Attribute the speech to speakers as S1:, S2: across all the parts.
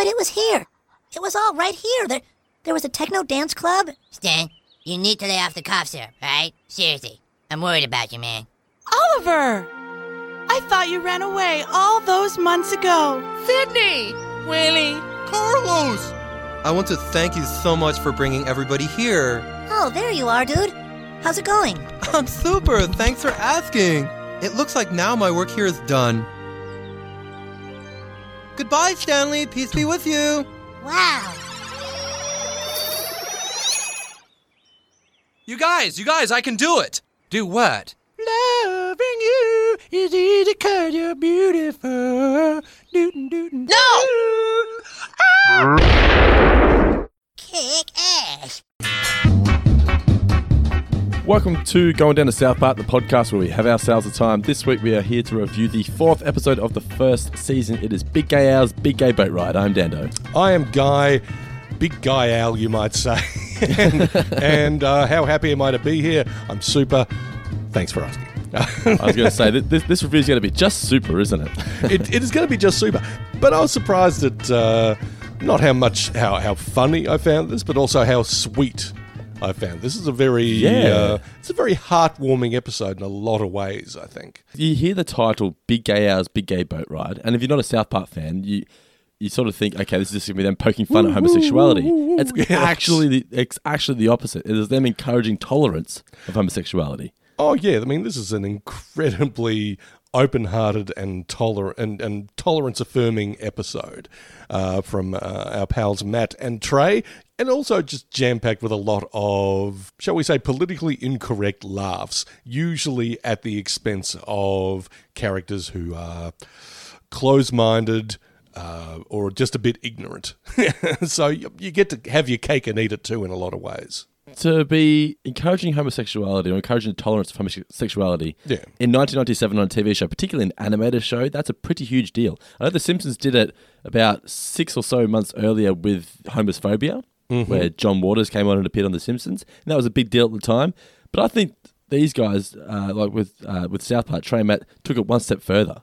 S1: But it was here. It was all right here. There, there was a techno dance club.
S2: Stan, you need to lay off the cough here, right? Seriously, I'm worried about you, man.
S3: Oliver! I thought you ran away all those months ago.
S4: Sydney! Willie!
S5: Carlos! I want to thank you so much for bringing everybody here.
S1: Oh, there you are, dude. How's it going?
S5: I'm super. Thanks for asking. It looks like now my work here is done. Goodbye, Stanley. Peace be with you.
S1: Wow.
S6: You guys, you guys, I can do it.
S5: Do what?
S4: Loving you is easy cause you're beautiful. Dootin' dootin'
S2: No! Kick ass.
S7: Welcome to Going Down to South Park, the podcast where we have ourselves a time. This week we are here to review the fourth episode of the first season. It is Big Gay Al's, Big Gay Boat Ride. I'm Dando.
S8: I am Guy, big Guy Al, you might say. and and uh, how happy am I to be here? I'm super. Thanks for asking.
S7: I was going to say, th- this, this review is going to be just super, isn't it?
S8: it, it is going to be just super. But I was surprised at uh, not how much, how, how funny I found this, but also how sweet I found. This is a very,
S7: Yeah.
S8: uh, it's a very heartwarming episode in a lot of ways, I think.
S7: you hear the title Big Gay Al's, Big Gay Boat Ride, and if you're not a South Park fan, you you sort of think, okay, this is just going to be them poking fun at homosexuality. It's
S8: Yes.
S7: actually the it's actually the opposite. It is them encouraging tolerance of homosexuality.
S8: Oh yeah, I mean this is an incredibly open-hearted and tolerant and, and tolerance-affirming episode uh, from uh, our pals Matt and Trey, and also just jam-packed with a lot of, shall we say, politically incorrect laughs, usually at the expense of characters who are close-minded. Uh, or just a bit ignorant. so you, you get to have your cake and eat it too in a lot of ways.
S7: to be encouraging homosexuality or encouraging the tolerance of homosexuality
S8: Yeah.
S7: in 1997 on a TV show, particularly an animated show, that's a pretty huge deal. I know The Simpsons did it about six or so months earlier with homophobia, where John Waters came on and appeared on The Simpsons, and that was a big deal at the time. But I think these guys, uh, like with uh, with South Park, Trey and Matt, took it one step further.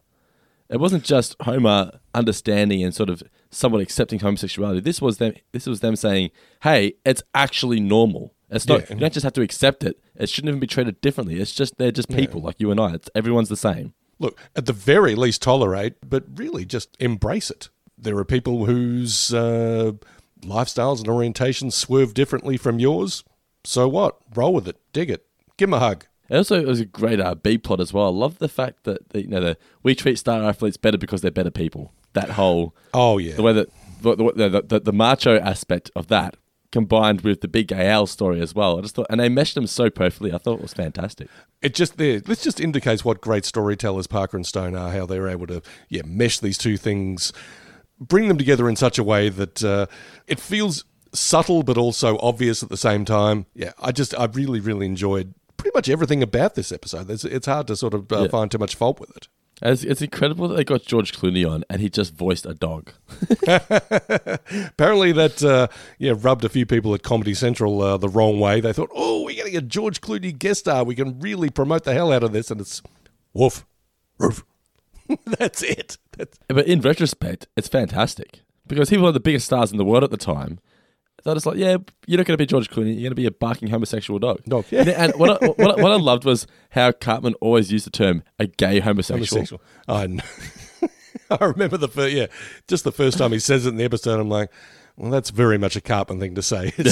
S7: It wasn't just Homer understanding and sort of somewhat accepting homosexuality. This was them. This was them saying, "Hey, it's actually normal. It's not.
S8: Yeah.
S7: You don't just have to accept it. It shouldn't even be treated differently. It's just they're just people like you and I. It's everyone's the same."
S8: look, at the very least, tolerate, but really just embrace it. There are people whose uh, lifestyles and orientations swerve differently from yours. So what? Roll with it. Dig it. Give 'em a hug.
S7: It also was a great uh, B plot as well. I love the fact that the, you know the, we treat star athletes better because they're better people. That whole
S8: Oh, yeah.
S7: the way that the, the, the, the, the macho aspect of that combined with the big Al story as well. I just thought, and they meshed them so perfectly. I thought it was fantastic.
S8: It just there. This just indicates what great storytellers Parker and Stone are. How they're able to yeah mesh these two things, bring them together in such a way that uh, it feels subtle but also obvious at the same time. Yeah, I just I really really enjoyed pretty much everything about this episode. It's, it's hard to sort of uh,
S7: Yeah.
S8: find too much fault with it.
S7: It's, it's incredible that they got George Clooney on and he just voiced a dog.
S8: Apparently, that uh, yeah rubbed a few people at Comedy Central uh, the wrong way. They thought, "Oh, we're getting a George Clooney guest star. We can really promote the hell out of this." And it's woof, roof. That's it. That's,
S7: But in retrospect, it's fantastic because he was one of the biggest stars in the world at the time. They're just like, yeah, you're not going to be George Clooney. You're going to be a barking homosexual dog.
S8: Dog, yeah.
S7: And, and what, I, what, I, what I loved was how Cartman always used the term a gay homosexual.
S8: homosexual. I know. I remember the first, yeah, just the first time he says it in the episode. I'm like, well, that's very much a Cartman thing to say.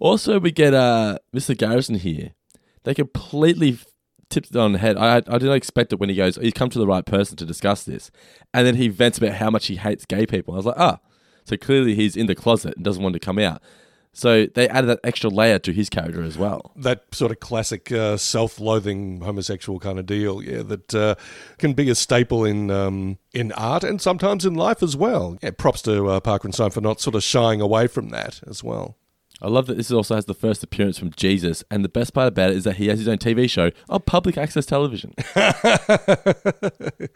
S7: Also, we get uh, Mr. Garrison here. They completely tipped it on the head. I, I didn't expect it when he goes, he's come to the right person to discuss this. And then he vents about how much he hates gay people. I was like, ah, so clearly he's in the closet and doesn't want to come out. So they added that extra layer to his character as well.
S8: that sort of classic uh, self-loathing homosexual kind of deal, yeah, that uh, can be a staple in um, in art and sometimes in life as well. Yeah, props to uh, Parker and Stone for not sort of shying away from that as well.
S7: I love that this also has the first appearance from Jesus. And the best part about it is that he has his own TV show on public access television.
S8: I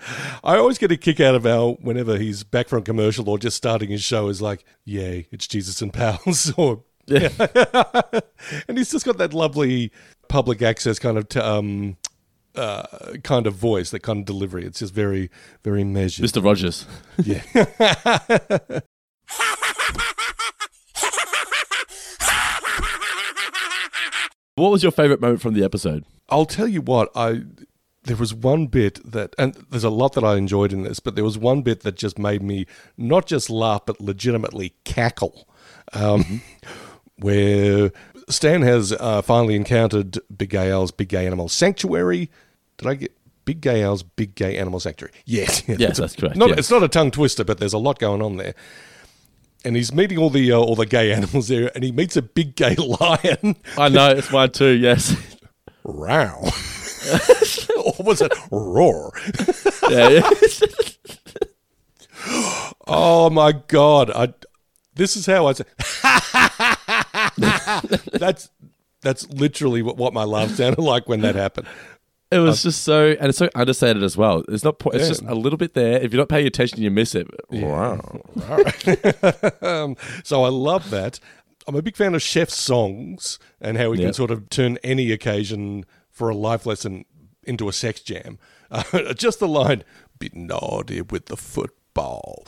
S8: always get a kick out of Al whenever he's back from commercial or just starting his show is like, yay, it's Jesus and pals. or and he's just got that lovely public access kind of t- um, uh, kind of voice, that kind of delivery. It's just very, very measured.
S7: Mr. Rogers.
S8: Yeah.
S7: What was your favorite moment from the episode?
S8: I'll tell you what, I there was one bit that and there's a lot that I enjoyed in this, but there was one bit that just made me not just laugh but legitimately cackle. Um, where Stan has uh, finally encountered Big Gay Al's Big Gay Animal Sanctuary. Did I get Big Gay Al's Big Gay Animal Sanctuary? Yes,
S7: Yes, that's correct,
S8: Not,
S7: yes.
S8: It's not a tongue twister, but there's a lot going on there. And he's meeting all the uh, all the gay animals there, and he meets a big gay lion.
S7: I know, it's mine too, yes.
S8: Row. or was it roar?
S7: yeah, yeah.
S8: Oh my god! I this is how I say. that's that's literally what, what my laugh sounded like when that happened.
S7: It was just so, and it's so understated as well. It's not. po- It's
S8: Yeah.
S7: just a little bit there. If you're not paying attention, you miss it. Wow.
S8: um, so I love that. I'm a big fan of Chef's songs and how he
S7: Yeah.
S8: can sort of turn any occasion for a life lesson into a sex jam. Uh, just the line, "Bit naughty with the football."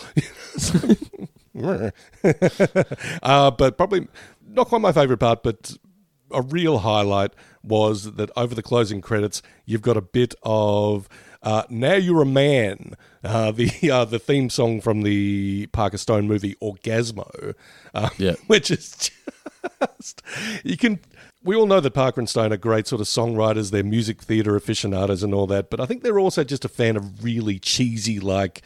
S8: uh, but probably not quite my favorite part, but a real highlight was that over the closing credits, you've got a bit of uh, "Now You're a Man," uh, the uh, the theme song from the Parker Stone movie Orgasmo, uh,
S7: Yeah.
S8: which is just you can. We all know that Parker and Stone are great sort of songwriters. They're music theatre aficionados and all that, but I think they're also just a fan of really cheesy like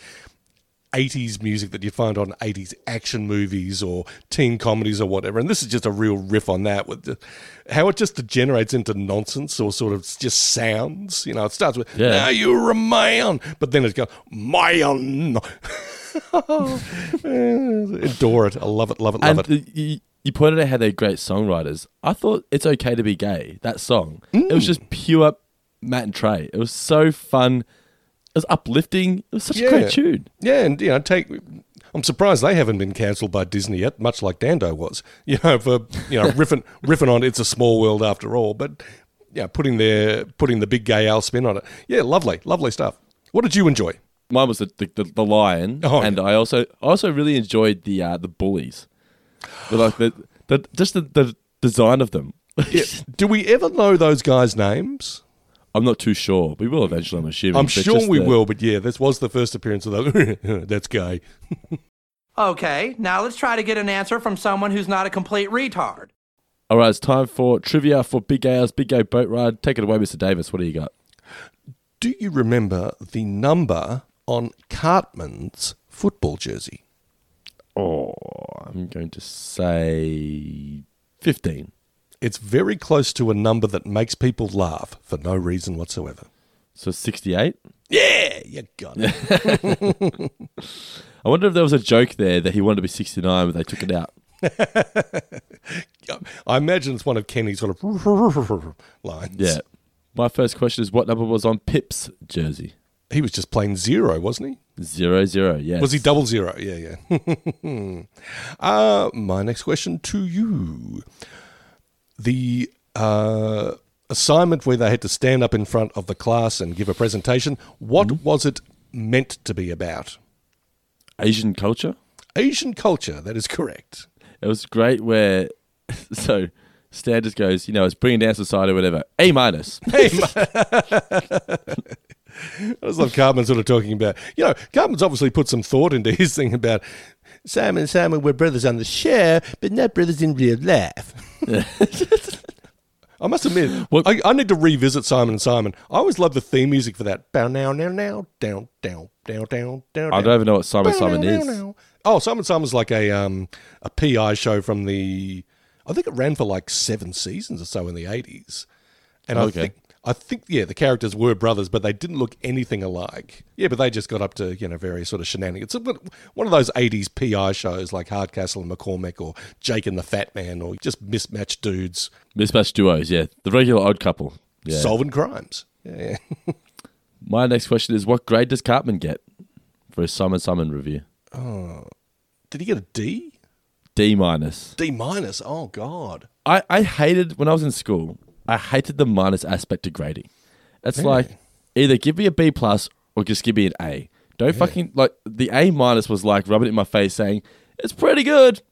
S8: 80s music that you find on 80s action movies or teen comedies or whatever. And this is just a real riff on that with the, how it just degenerates into nonsense or sort of just sounds. You know, it starts with,
S7: Yeah.
S8: now you're a man, but then it's goes, man. Adore it. I love it, love it, love
S7: And
S8: it.
S7: you, you pointed out how they're great songwriters. I thought it's okay to be gay. That song. It was mm. just pure Matt and Trey. It was so fun. It was uplifting. It was such a great tune.
S8: Yeah, and you know, take. I'm surprised they haven't been cancelled by Disney yet, much like Dando was. You know, for you know riffing riffing on "It's a Small World" after all, but yeah, putting their putting the big gay Al spin on it. Yeah, lovely, lovely stuff. What did you enjoy?
S7: Mine was the the, the, the lion,
S8: Oh,
S7: and
S8: yeah.
S7: I also I also really enjoyed the uh, the bullies. The, like the, the just the, the design of them.
S8: Yeah, do we ever know those guys' names?
S7: I'm not too sure. We will eventually. I'm assuming.
S8: I'm sure we
S7: the-
S8: will, but yeah, this was the first appearance of that. That's gay.
S9: Okay, now let's try to get an answer from someone who's not a complete retard.
S7: All right, it's time for trivia for Big Gay Big Gay Boat Ride. Take it away, Mr. Davis. What do you got?
S8: Do you remember the number on Cartman's football jersey?
S7: Oh, I'm going to say 15.
S8: It's very close to a number that makes people laugh for no reason whatsoever.
S7: So 68.
S8: Yeah, you got it.
S7: I wonder if there was a joke there that he wanted to be 69, but they took it out.
S8: I imagine it's one of Kenny's sort of lines.
S7: Yeah. My first question is what number was on Pip's jersey?
S8: He was just playing zero, wasn't he?
S7: Zero zero. yeah.
S8: Was he double zero? Yeah, yeah. uh, my next question to you. The uh, assignment where they had to stand up in front of the class and give a presentation, what
S7: Mm-hmm.
S8: was it meant to be about?
S7: Asian culture?
S8: Asian culture, that is correct.
S7: It was great where, so Stan just goes, you know, it's bringing down society or whatever. A minus.
S8: Hey, I just love Cartman sort of talking about, you know, Cartman's obviously put some thought into his thing about Simon and Simon were brothers on the show, but not brothers in real life. I must admit,
S7: What-
S8: I, I need to revisit Simon and Simon. I always love the theme music for that. Bow now, now, now, down, down, down, down, down.
S7: I don't even know what Simon
S8: Bow,
S7: Simon
S8: now,
S7: is.
S8: now, now. Oh, Simon Simon's like a um a PI show from the. I think it ran for like seven seasons or so in the eighties, and I think I think yeah the characters were brothers, but they didn't look anything alike. Yeah, but they just got up to you know various sort of shenanigans. It's one of those eighties PI shows like Hardcastle and McCormick or Jake and the Fat Man or just mismatched dudes
S7: Mismatched duos, yeah. The regular odd couple. Yeah.
S8: solving crimes. Yeah, yeah.
S7: My next question is what grade does Cartman get for his Simon Simon review?
S8: Oh, did he get a D?
S7: D minus.
S8: D minus. Oh God.
S7: I, I hated when I was in school. I hated the minus aspect to grading. It's like either give me a B plus or just give me an A. Don't fucking like the A minus was like rubbing it in my face saying it's pretty good.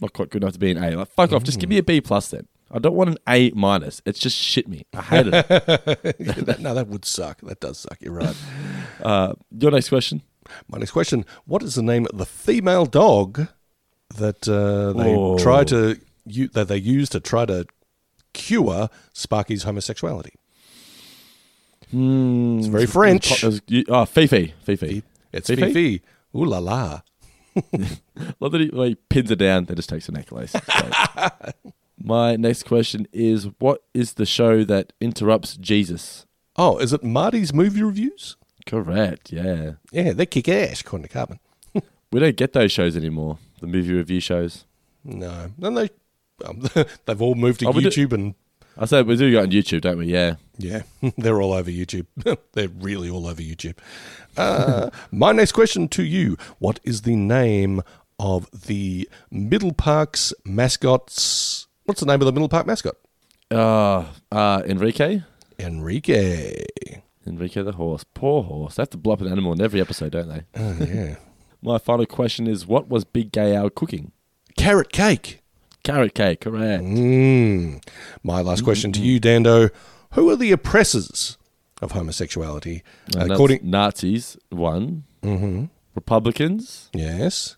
S7: Not quite good enough to be an A. Like fuck off, just give me a B plus then. I don't want an A minus. It's just shit me. I hate it.
S8: That- no, that would suck. That does suck. You're right.
S7: uh, your next question.
S8: My next question: What is the name of the female dog that uh, they
S7: Oh.
S8: try to that they use to try to cure Sparky's homosexuality?
S7: Hmm,
S8: It's very French.
S7: Oh, Fifi. Fifi.
S8: It's
S7: Fifi?
S8: Fifi. Ooh la la.
S7: Love that he, like, pins her down, then just takes a necklace. My next question is What is the show that interrupts Jesus?
S8: Oh, is it Marty's movie reviews?
S7: Correct, yeah.
S8: Yeah, they kick ass, according to Cartman.
S7: We don't get those shows anymore, the movie review shows.
S8: No, then they um, they've all moved to
S7: Oh, we do-
S8: YouTube and
S7: I said we do go on YouTube, don't we? Yeah.
S8: Yeah, they're all over YouTube. they're really all over YouTube. Uh, my next question to you What is the name of the Middle Park's mascots? What's the name of the Middle Park mascot?
S7: Uh, uh, Enrique?
S8: Enrique.
S7: Enrique the horse. Poor horse. They have to blow up an animal in every episode, don't they?
S8: Oh, yeah.
S7: My final question is What was Big Gay Al cooking?
S8: Carrot cake.
S7: Carrot cake, correct.
S8: Mm. My last question to you, Dando. Who are the oppressors of homosexuality?
S7: And
S8: According.
S7: Nazis, one.
S8: hmm
S7: Republicans,
S8: Yes.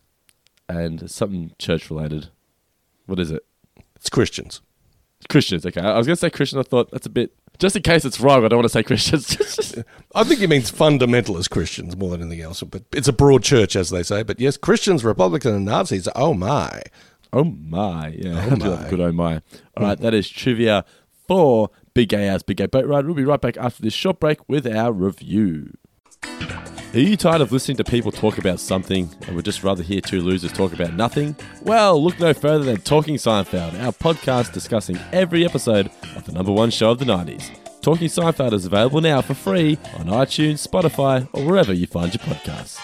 S7: and something church related. What is it?
S8: It's Christians.
S7: Christians. Okay, I was going to say Christian. I thought that's a bit. Just in case it's wrong, I don't want to say Christians.
S8: I think he means fundamentalist Christians more than anything else. But it's a broad church, as they say. But yes, Christians, Republicans, and Nazis. Oh my!
S7: Oh my, yeah,
S8: Oh
S7: I do love a
S8: my.
S7: good oh my. All right, hmm. that is trivia for Big Gay Ass Big Gay Boat Ride. We'll be right back after this short break with our review. Are you tired of listening to people talk about something and would just rather hear two losers talk about nothing? Well, look no further than Talking Seinfeld, our podcast discussing every episode of the number one show of the 90s. Talking Seinfeld is available now for free on iTunes, Spotify, or wherever you find your podcasts.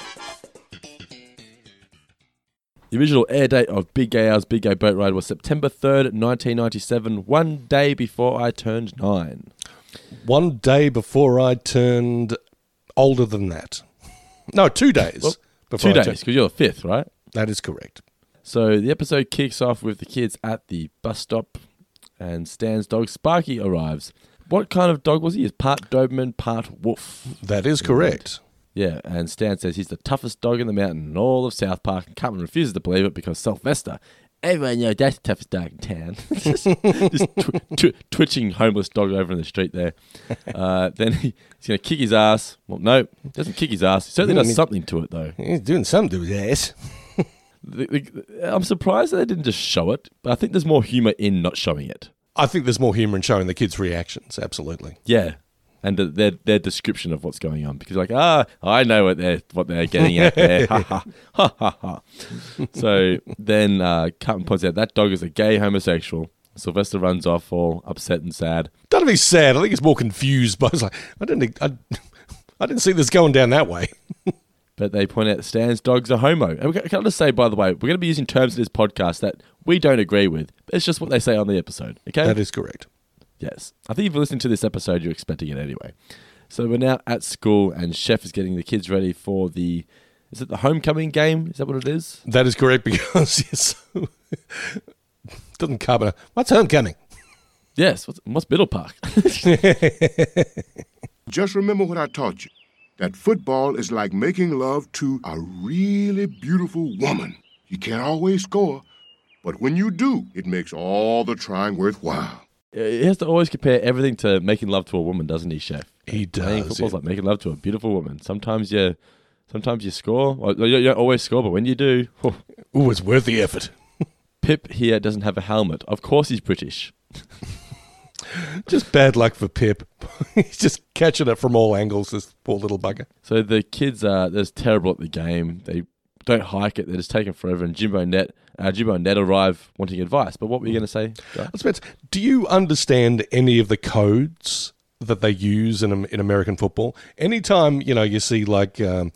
S7: The original air date of Big Gay Al's Big Gay Boat Ride was September 3rd, 1997, one day before I turned nine.
S8: One day before I turned older than that. No, two days.
S7: Well,
S8: before
S7: Two
S8: I
S7: days, because you're the fifth, right?
S8: that is correct.
S7: So the episode kicks off with the kids at the bus stop, and Stan's dog Sparky arrives. What kind of dog was he? Is part Doberman, part wolf.
S8: That is correct.
S7: Yeah, and Stan says he's the toughest dog in the mountain in all of South Park, and Cartman refuses to believe it because Sylvester, everyone knows that's the toughest dog in town. just just tw- tw- twitching homeless dog over in the street there. Uh, then he, he's going to kick his ass. Well, no, he doesn't kick his ass. He certainly does
S8: mean-
S7: something to it, though.
S8: He's doing something to his ass.
S7: The- the- I'm surprised that they didn't just show it, but I think there's more humor in not showing it.
S8: I think there's more humour in showing the kids' reactions. Absolutely.
S7: Yeah. And the, their their description of what's going on because like ah I know what they're what they're getting at there ha ha ha ha ha. So then uh, Cartman points out that dog is a gay homosexual. Sylvester runs off all upset and sad.
S8: Don't be sad. I think he's more confused. But I was like, I didn't, I, I didn't see this going down that way.
S7: But they point out Stan's dog's a homo. And we can I just say by the way we're going to be using terms in this podcast that we don't agree with. It's just what they say on the episode. Okay.
S8: That is correct.
S7: Yes. I think if you're listening to this episode, you're expecting it anyway. So we're now at school, and Chef is getting the kids ready for the. Is it the homecoming game? Is that what it is?
S8: That is correct because yes, doesn't cover. What's homecoming?
S7: Yes. What's, what's Middle Park?
S10: Just remember what I taught you that football is like making love to a really beautiful woman. You can't always score, but when you do, it makes all the trying worthwhile.
S7: Uh, he has to always compare everything to making love to a woman, doesn't he, Chef?
S8: He
S7: Playing
S8: does.
S7: football's like making love to a beautiful woman. Sometimes you, sometimes you score. Well, you don't always score, but when you do, whew.
S8: Ooh, it's worth the effort.
S7: Pip here doesn't have a helmet. Of course, he's British.
S8: Just bad luck for Pip. he's just catching it from all angles. This poor little bugger.
S7: So the kids are they're terrible at the game. They don't hike it. They're just taking forever. And Jimbo Ned, uh, Jimbo and Ned arrive wanting advice. But what were you going to say?
S8: Was do you understand any of the codes that they use in in American football? Anytime you know you see like um,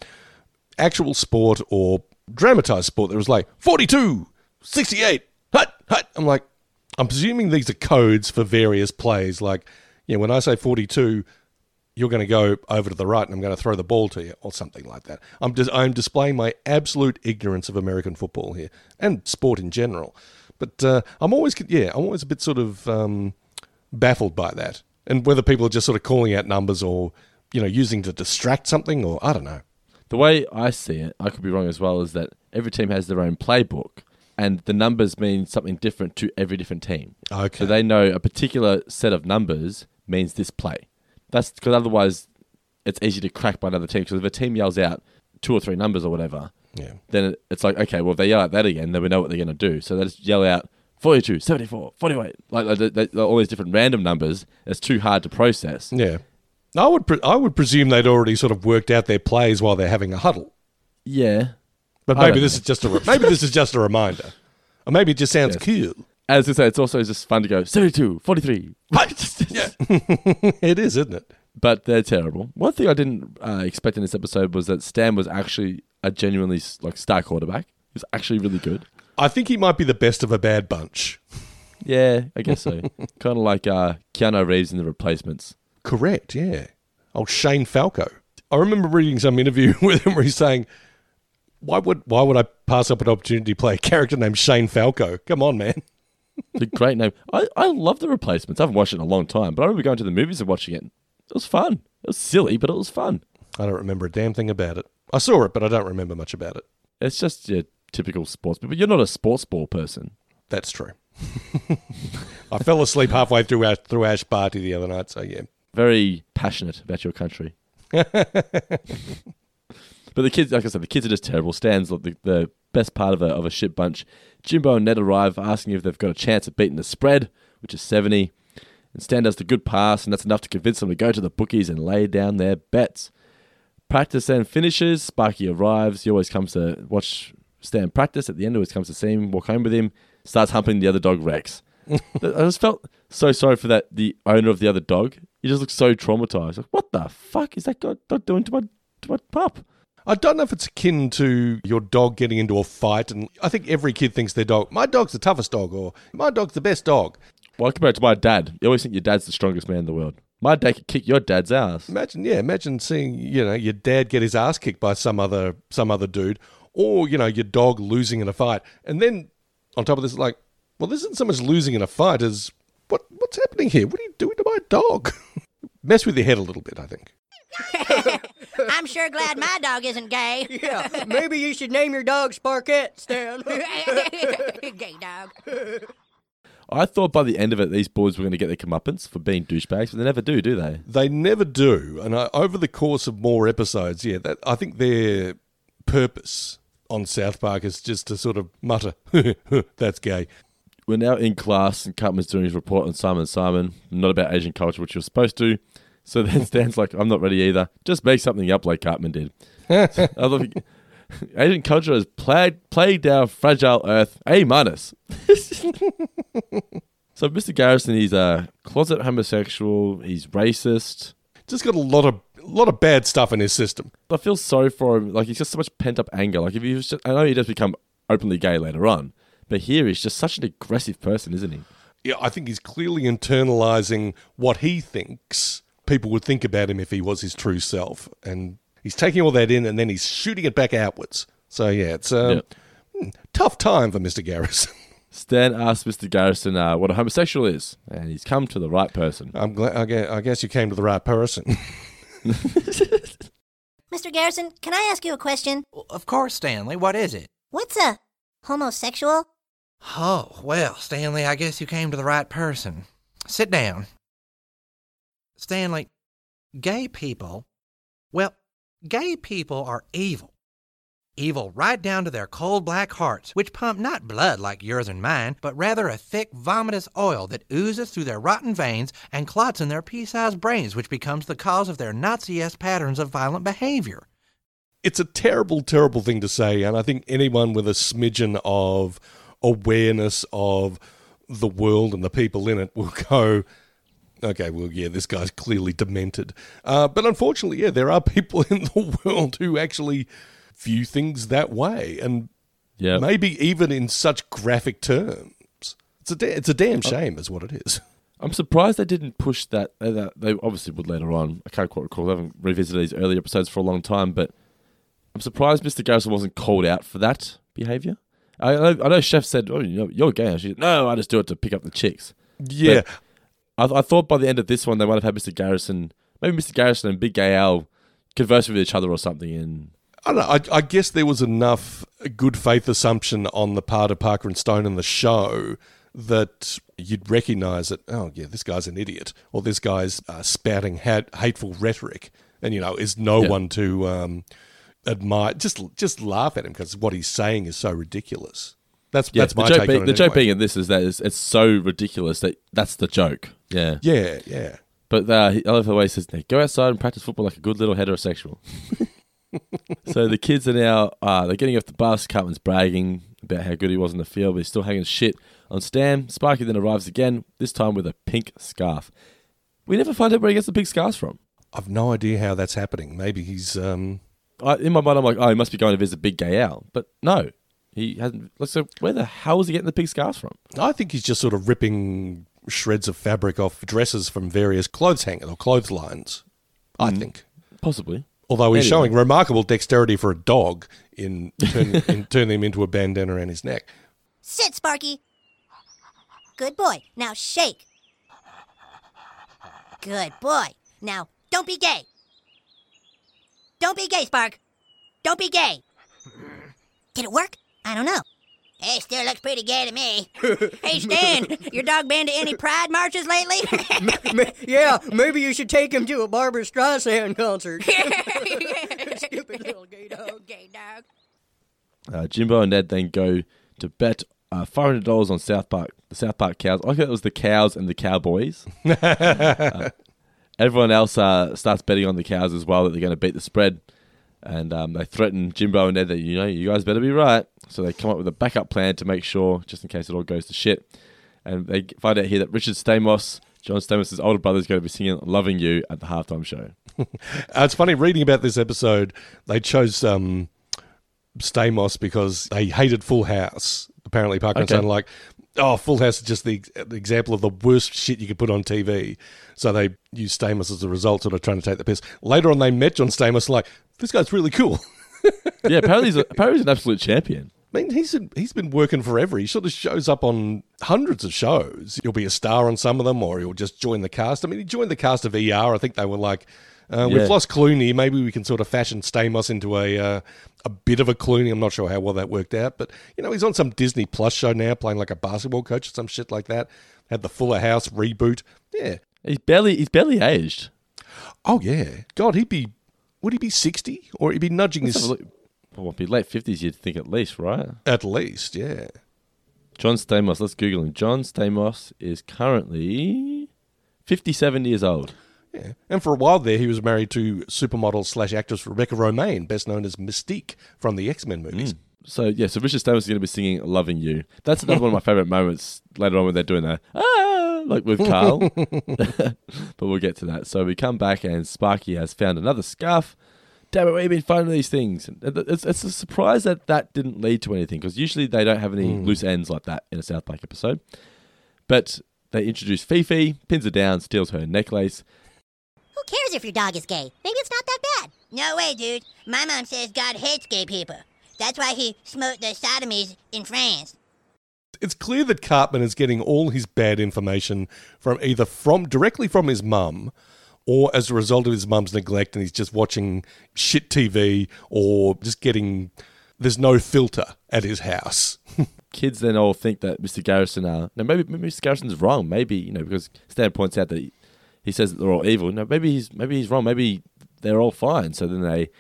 S8: actual sport or dramatized sport, there was like 42, 68, hut, hut. I'm like, I'm presuming these are codes for various plays. Like, you know, when I say 42, you're going to go over to the right and I'm going to throw the ball to you, or something like that. I'm dis- I'm displaying my absolute ignorance of American football here and sport in general. But uh, I'm always yeah, I'm always a bit sort of um, baffled by that, and whether people are just sort of calling out numbers or you know using to distract something, or I don't know.
S7: The way I see it, I could be wrong as well, is that every team has their own playbook, and the numbers mean something different to every different team.
S8: Okay.
S7: So they know a particular set of numbers means this play. That's because otherwise, it's easy to crack by another team. Because if a team yells out two or three numbers or whatever,
S8: Yeah.
S7: then it's like, okay, well, if they yell out that again, then we know what they're going to do. So they just yell out 42, 74, 48, like, like they- they- all these different random numbers. It's too hard to process.
S8: Yeah. I would pre- I would presume they'd already sort of worked out their plays while they're having a huddle.
S7: Yeah.
S8: But maybe this
S7: know.
S8: is just a re- maybe this is just a reminder, or maybe it just sounds cool.
S7: As I say, it's also just fun to go 72, 43. yeah.
S8: it is, isn't it?
S7: But they're terrible. One thing I didn't uh, expect in this episode was that Stan was actually a genuinely like star quarterback. He was actually really good.
S8: I think he might be the best of a bad bunch.
S7: Yeah, I guess so. kind of like uh, Keanu Reeves in The Replacements.
S8: Correct, yeah. Oh, Shane Falco. I remember reading some interview with him where he's saying, "Why would why would I pass up an opportunity to play a character named Shane Falco? Come on, man."
S7: It's a great name. I, I love The Replacements. I haven't watched it in a long time, but I remember going to the movies and watching it. It was fun. It was silly, but it was fun.
S8: I don't remember a damn thing about it. I saw it, but I don't remember much about it.
S7: It's just your typical sports. But you're not a sports ball person.
S8: That's true. I fell asleep halfway through Ash, through Ash Party the other night, so yeah.
S7: Very passionate about your country. But the kids, like I said, the kids are just terrible. Stan's like the, the best part of a, of a shit bunch. Jimbo and Ned arrive asking if they've got a chance at beating the spread, which is 70. And Stan does the good pass, and that's enough to convince them to go to the bookies and lay down their bets. Practice then finishes. Sparky arrives. He always comes to watch Stan practice. At the end, always comes to see him, walk home with him, starts humping the other dog, Rex. I just felt so sorry for that the owner of the other dog. He just looks so traumatized. Like, what the fuck is that dog doing to my to my pup?
S8: I don't know if it's akin to your dog getting into a fight, and I think every kid thinks their dog, my dog's the toughest dog, or my dog's the best dog.
S7: Well, I compare it to my dad. You always think your dad's the strongest man in the world. My dad could kick your dad's ass.
S8: Imagine, yeah, imagine seeing you know your dad get his ass kicked by some other some other dude, or you know your dog losing in a fight, and then on top of this, like, well, this isn't so much losing in a fight as what what's happening here? What are you doing to my dog? Mess with your head a little bit, I think.
S2: I'm sure glad my dog isn't gay.
S11: Yeah, maybe you should name your dog Sparkette, Stan.
S2: gay dog.
S7: I thought by the end of it, these boys were going to get their comeuppance for being douchebags, but they never do, do they?
S8: They never do, and I, over the course of more episodes, yeah, that I think their purpose on South Park is just to sort of mutter, "That's gay."
S7: We're now in class, and Cartman's doing his report on Simon Simon, not about Asian culture, which you're supposed to. So then Stan's like, I'm not ready either. Just make something up like Cartman did. I love it. Asian culture has plagued, plagued our fragile earth. A minus. so Mr. Garrison, he's a closet homosexual. He's racist.
S8: Just got a lot of a lot of bad stuff in his system.
S7: I feel sorry for him. Like he's got so much pent up anger. Like if he was just, I know he does become openly gay later on, but here he's just such an aggressive person, isn't he?
S8: Yeah, I think he's clearly internalizing what he thinks people would think about him if he was his true self, and he's taking all that in and then he's shooting it back outwards. So yeah, it's a hmm, tough time for Mister Garrison.
S7: Stan asks Mr. Garrison uh, what a homosexual is, and he's come to the right person.
S8: I'm glad. I guess, I guess you came to the right person.
S1: Mr. Garrison, can I ask you a question?
S9: Of course, Stanley. What is it?
S1: What's a homosexual?
S9: Oh, well, Stanley, I guess you came to the right person. Sit down. Stanley, gay people, well, gay people are evil. Evil right down to their cold black hearts, which pump not blood like yours and mine, but rather a thick, vomitous oil that oozes through their rotten veins and clots in their pea sized brains, which becomes the cause of their Nazi esque patterns of violent behavior.
S8: it's a terrible, terrible thing to say, and I think anyone with a smidgen of awareness of the world and the people in it will go, okay, well, yeah, this guy's clearly demented. Uh, but unfortunately, yeah, there are people in the world who actually view things that way, and
S7: Yeah.
S8: maybe even in such graphic terms. It's a da- it's a damn shame, is what it is.
S7: I'm surprised they didn't push that. They, that- they obviously would later on. I can't quite recall. I haven't revisited these earlier episodes for a long time, but I'm surprised Mr. Garrison wasn't called out for that behavior. I, I, know, I know Chef said, "Oh, you know, you're gay." She said, "No, I just do it to pick up the chicks."
S8: Yeah.
S7: But I, I thought by the end of this one they might have had Mr. Garrison, maybe Mr. Garrison and Big Gay Al converse with each other or something. And
S8: I don't know. I, I guess there was enough good faith assumption on the part of Parker and Stone in the show that you'd recognise that, oh, yeah, this guy's an idiot, or this guy's uh, spouting hat, hateful rhetoric, and, you know, is no
S7: Yeah.
S8: one to um, admire. Just just laugh at him because what he's saying is so ridiculous. That's
S7: yeah,
S8: that's
S7: the
S8: my
S7: joke.
S8: take
S7: Being,
S8: on it
S7: the joke
S8: anyway.
S7: being in this is that it's, it's so ridiculous that that's the joke. Yeah,
S8: Yeah, yeah.
S7: But uh, he- I love the way he says, "Now go outside and practice football like a good little heterosexual." so the kids are now uh, they're getting off the bus. Cartman's bragging about how good he was in the field, but he's still hanging shit on Stan. Sparky then arrives again, this time with a pink scarf. We never find out where he gets the pink scarves from.
S8: I've no idea how that's happening. Maybe he's um,
S7: I, in my mind, I'm like, oh, he must be going to visit Big Gay Al, but no, he hasn't. like, So where the hell is he getting the pink scarves from?
S8: I think he's just sort of ripping shreds of fabric off dresses from various clothes hangers or clotheslines. I mm. think.
S7: Possibly.
S8: Although he's
S7: Anyway.
S8: showing remarkable dexterity for a dog in, turn, in turning him into a bandana around his neck.
S1: Sit, Sparky. Good boy. Now shake.
S2: Good boy. Now, don't be gay. Don't be gay, Spark. Don't be gay.
S1: Did it work? I don't know.
S2: Hey, still looks pretty gay to me. hey, Stan, your dog been to any pride marches lately?
S11: Ma- yeah, maybe you should take him to a Barbra Streisand concert. Stupid little gay dog.
S2: Gay dog.
S7: Uh, Jimbo and Ned then go to bet uh, five hundred dollars on South Park, the South Park cows. I thought it was the cows and the cowboys. Uh, everyone else uh, starts betting on the cows as well that they're going to beat the spread, and um, they threaten Jimbo and Ned that you know you guys better be right. So they come up with a backup plan to make sure, just in case it all goes to shit. And they find out here that Richard Stamos, John Stamos' older brother, is going to be singing "Loving You" at the halftime show.
S8: Uh, it's funny reading about this episode. They chose um, Stamos because they hated Full House. Apparently, Parker and Stone are like, oh, Full House is just the, the example of the worst shit you could put on TV. So they used Stamos as a result, sort of trying to take the piss. Later on, they met John Stamos, like, this guy's really cool.
S7: yeah, apparently he's, a, apparently he's an absolute champion.
S8: I mean, he's he's been working forever. He sort of shows up on hundreds of shows. He'll be a star on some of them, or he'll just join the cast. I mean, he joined the cast of ER. I think they were like, uh,
S7: Yeah.
S8: "We've lost Clooney. Maybe we can sort of fashion Stamos into a uh, a bit of a Clooney." I'm not sure how well that worked out, but you know, he's on some Disney Plus show now, playing like a basketball coach or some shit like that. Had the Fuller House reboot. Yeah.
S7: He's barely he's barely aged.
S8: Oh yeah. God, he'd be. Would he be sixty, or he'd be nudging
S7: Let's
S8: his.
S7: Well, it'd be late fifties, you'd think at least, right?
S8: at least? Yeah.
S7: John Stamos. Let's Google him. John Stamos is currently fifty-seven years old.
S8: Yeah. And for a while there, he was married to supermodel slash actress Rebecca Romijn, best known as Mystique from the X Men movies. Mm.
S7: So yeah, so Richard Stamos is going to be singing "Loving You." That's another one of my favorite moments later on when they're doing that, ah, like with Carl. but we'll get to that. So we come back and Sparky has found another scarf. Damn it, we've been finding these things. It's, it's a surprise that that didn't lead to anything because usually they don't have any loose ends like that in a South Park episode. But they introduce Fifi, pins her down, steals her necklace.
S1: Who cares if your dog is gay? Maybe it's not that bad.
S2: No way, dude. My mom says God hates gay people. That's why he smote the sodomies in France.
S8: It's clear that Cartman is getting all his bad information from either from directly from his mum or as a result of his mum's neglect and he's just watching shit TV or just getting there's no filter at his house.
S7: kids then all think that Mr. Garrison, are no, maybe, maybe Mr. Garrison's wrong. Maybe you know because Stan points out that he, he says that they're all evil. No, maybe he's maybe he's wrong. Maybe they're all fine. So then they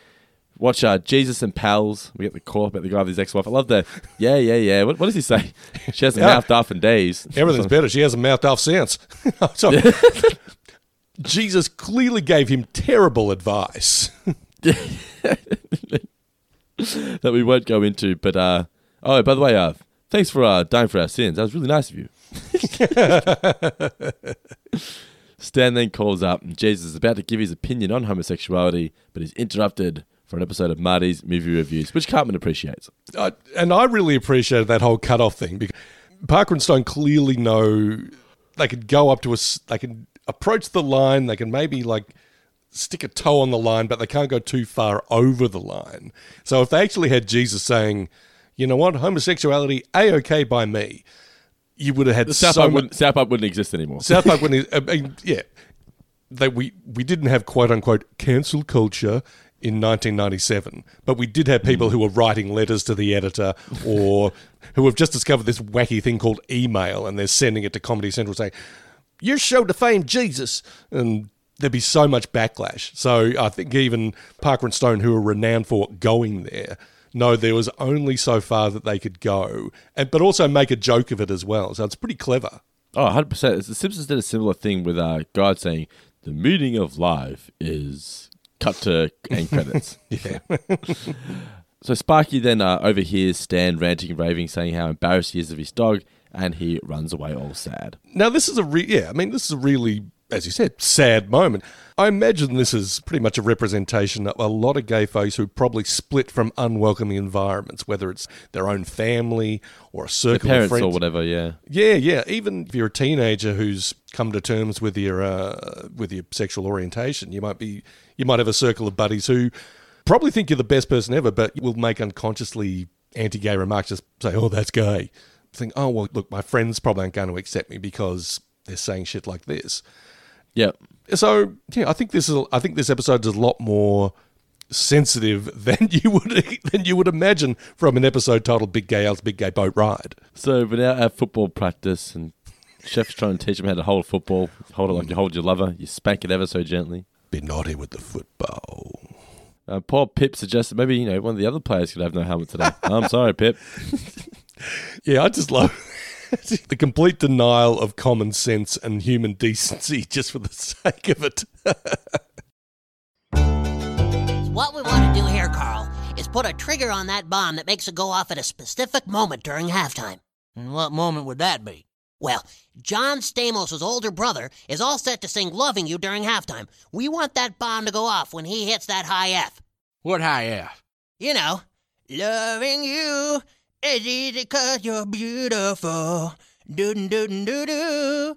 S7: watch uh, Jesus and pals. We get the call about the guy with his ex-wife. I love the yeah, yeah, yeah. What, what does he say? She hasn't
S8: Yeah.
S7: mouthed off in days.
S8: Everything's better. She hasn't mouthed off since. Jesus clearly gave him terrible advice.
S7: that we won't go into. But uh, oh, by the way, uh, thanks for uh, dying for our sins. That was really nice of you. Stan then calls up, and Jesus is about to give his opinion on homosexuality, but is interrupted for an episode of Marty's movie reviews, which Cartman appreciates.
S8: And I really appreciated that whole cutoff thing because Parker and Stone clearly know they could go up to a, s- they can approach the line, they can maybe like stick a toe on the line, but they can't go too far over the line. So if they actually had Jesus saying, you know what, homosexuality, a okay by me, you would have had
S7: The South,
S8: so
S7: Park wouldn't, South Park wouldn't exist anymore.
S8: South Park I mean, yeah, they we we didn't have quote unquote cancel culture in 1997, but we did have people who were writing letters to the editor or who have just discovered this wacky thing called email and they're sending it to Comedy Central saying, "Your show defamed Jesus," and there'd be so much backlash. So I think even Parker and Stone, who are renowned for going there. No, there was only so far that they could go, and but also make a joke of it as well. So it's pretty clever.
S7: Oh, 100%. The Simpsons did a similar thing with uh, God saying, the meaning of life is cut to end credits.
S8: Yeah.
S7: So Sparky then uh, overhears Stan ranting and raving, saying how embarrassed he is of his dog, and he runs away all sad.
S8: Now, this is a re- yeah. I mean, this is a really, as you said, sad moment. I imagine this is pretty much a representation of a lot of gay folks who probably split from unwelcoming environments, whether it's their own family or a
S7: Their
S8: circle of friends.
S7: or whatever, yeah.
S8: Yeah, yeah. Even if you're a teenager who's come to terms with your uh, with your sexual orientation, you might be you might have a circle of buddies who probably think you're the best person ever, but will make unconsciously anti-gay remarks. Just say, "Oh, that's gay." Think, "Oh, well, look, my friends probably aren't going to accept me because they're saying shit like this."
S7: Yep.
S8: So yeah, I think this is I think this episode is a lot more sensitive than you would than you would imagine from an episode titled "Big Gay Al's Big Gay Boat Ride."
S7: So we're now at football practice, and Chef's trying to teach him how to hold a football. Hold it like mm. you hold your lover. You spank it ever so gently.
S8: Be naughty with the football.
S7: Uh, poor Pip suggested maybe you know one of the other players could have no helmet today. I'm sorry, Pip.
S8: Yeah, I just love the complete denial of common sense and human decency just for the sake of it.
S2: What we want to do here, Carl, is put a trigger on that bomb that makes it go off at a specific moment during halftime.
S11: And what moment would that be?
S2: Well, John Stamos' older brother is all set to sing Loving You during halftime. We want that bomb to go off when he hits that high F.
S11: What high F?
S2: You know, loving you is easy cause you're beautiful. Doo doo doo doo doo.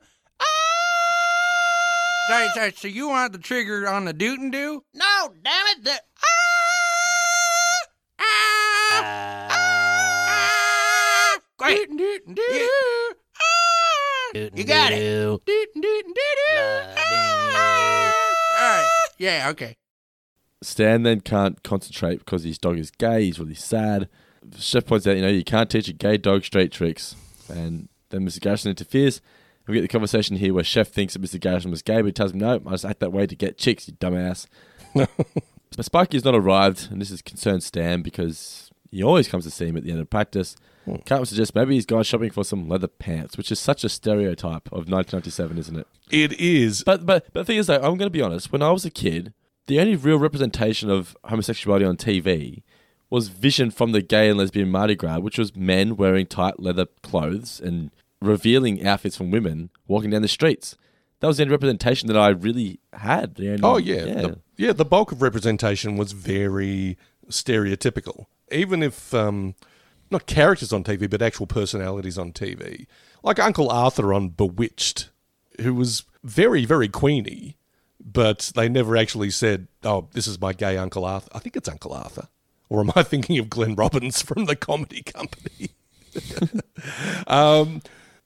S11: Sorry, ah! sorry, so you want the trigger on the doot and do?
S2: No, damn it! The, ah! Ah!
S11: Great. You got it. All right. Yeah, okay.
S7: Stan then can't concentrate because his dog is gay. He's really sad. Chef points out, you know, you can't teach a gay dog straight tricks. And then Mr. Garrison interferes. And we get the conversation here where Chef thinks that Mr. Garrison was gay, but he tells him, no, I just act that way to get chicks, you dumbass. but Sparky has not arrived, and this has concerned Stan because he always comes to see him at the end of practice. Cartman suggest maybe he's gone shopping for some leather pants, which is such a stereotype of 1997, isn't it?
S8: It is.
S7: But but but the thing is, though, I'm going to be honest. When I was a kid, the only real representation of homosexuality on TV was vision from the gay and lesbian Mardi Gras, which was men wearing tight leather clothes and revealing outfits from women walking down the streets. That was the only representation that I really had. The only-
S8: Oh yeah,
S7: yeah.
S8: The, yeah. The bulk of representation was very stereotypical. Even if um, not characters on TV, but actual personalities on TV, like Uncle Arthur on Bewitched, who was very very queeny, but they never actually said, "Oh, this is my gay Uncle Arthur." I think it's Uncle Arthur, or am I thinking of Glenn Robbins from the Comedy Company? um,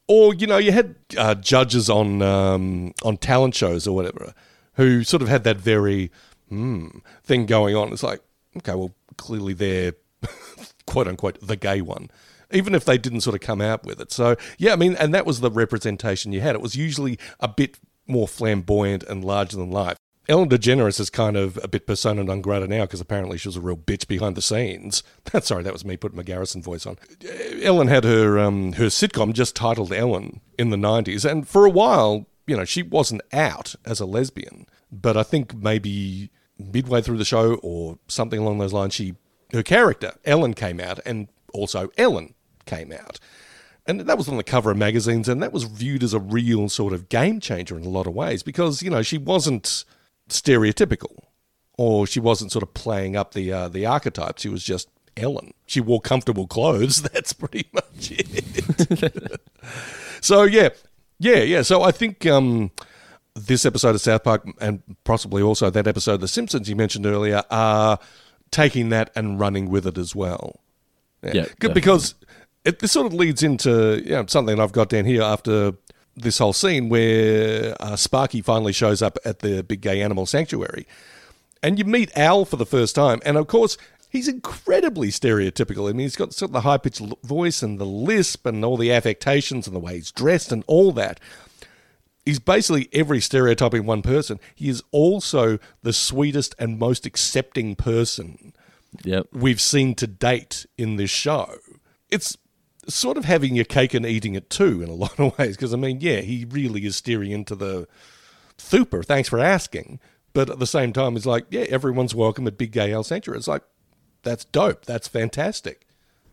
S8: or you know, you had uh, judges on um, on talent shows or whatever who sort of had that very hmm thing going on. It's like, okay, well, clearly they're quote unquote the gay one, even if they didn't sort of come out with it. So yeah, I mean, and that was the representation you had. It was usually a bit more flamboyant and larger than life. Ellen DeGeneres is kind of a bit persona non grata now because apparently she was a real bitch behind the scenes. Sorry, that was me putting my Garrison voice on. Ellen had her um, her sitcom just titled Ellen in the '90s, and for a while, you know, she wasn't out as a lesbian. But I think maybe midway through the show or something along those lines, she her character Ellen came out, and also Ellen came out. And that was on the cover of magazines, and that was viewed as a real sort of game changer in a lot of ways because, you know, she wasn't stereotypical or she wasn't sort of playing up the uh, the archetype. She was just Ellen. She wore comfortable clothes. That's pretty much it. so, yeah, Yeah, yeah. So I think um, this episode of South Park and possibly also that episode of The Simpsons you mentioned earlier are taking that and running with it as well.
S7: Yeah,
S8: Good, because it, this sort of leads into you know, something I've got down here after this whole scene where uh, Sparky finally shows up at the big gay animal sanctuary. And you meet Al for the first time. And of course, he's incredibly stereotypical. I mean, he's got sort of the high pitched voice and the lisp and all the affectations and the way he's dressed and all that. He's basically every stereotype in one person. He is also the sweetest and most accepting person
S7: Yep.
S8: we've seen to date in this show. It's sort of having your cake and eating it too in a lot of ways. Because I mean, yeah, he really is steering into the super. Thanks for asking. But at the same time, it's like, yeah, everyone's welcome at Big Gay Al Sanctuary. It's like, that's dope. That's fantastic.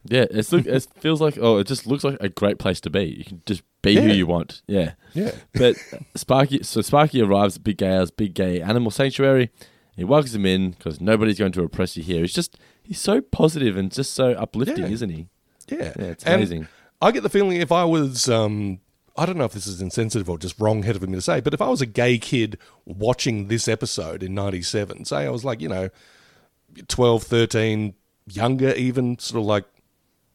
S7: Yeah, it's look, it feels like oh, it just looks like a great place to be. You can just be who you want. Yeah,
S8: Yeah.
S7: But Sparky, so Sparky arrives at Big Gay Big Gay Animal Sanctuary. He welcomes him in because nobody's going to oppress you here. He's just he's so positive and just so uplifting,
S8: Yeah.
S7: isn't he?
S8: Yeah,
S7: Yeah, it's
S8: And
S7: amazing.
S8: I get the feeling if I was, um, I don't know if this is insensitive or just wrong headed of me to say, but if I was a gay kid watching this episode in '97, say I was like, you know, 12, 13, younger even, sort of like,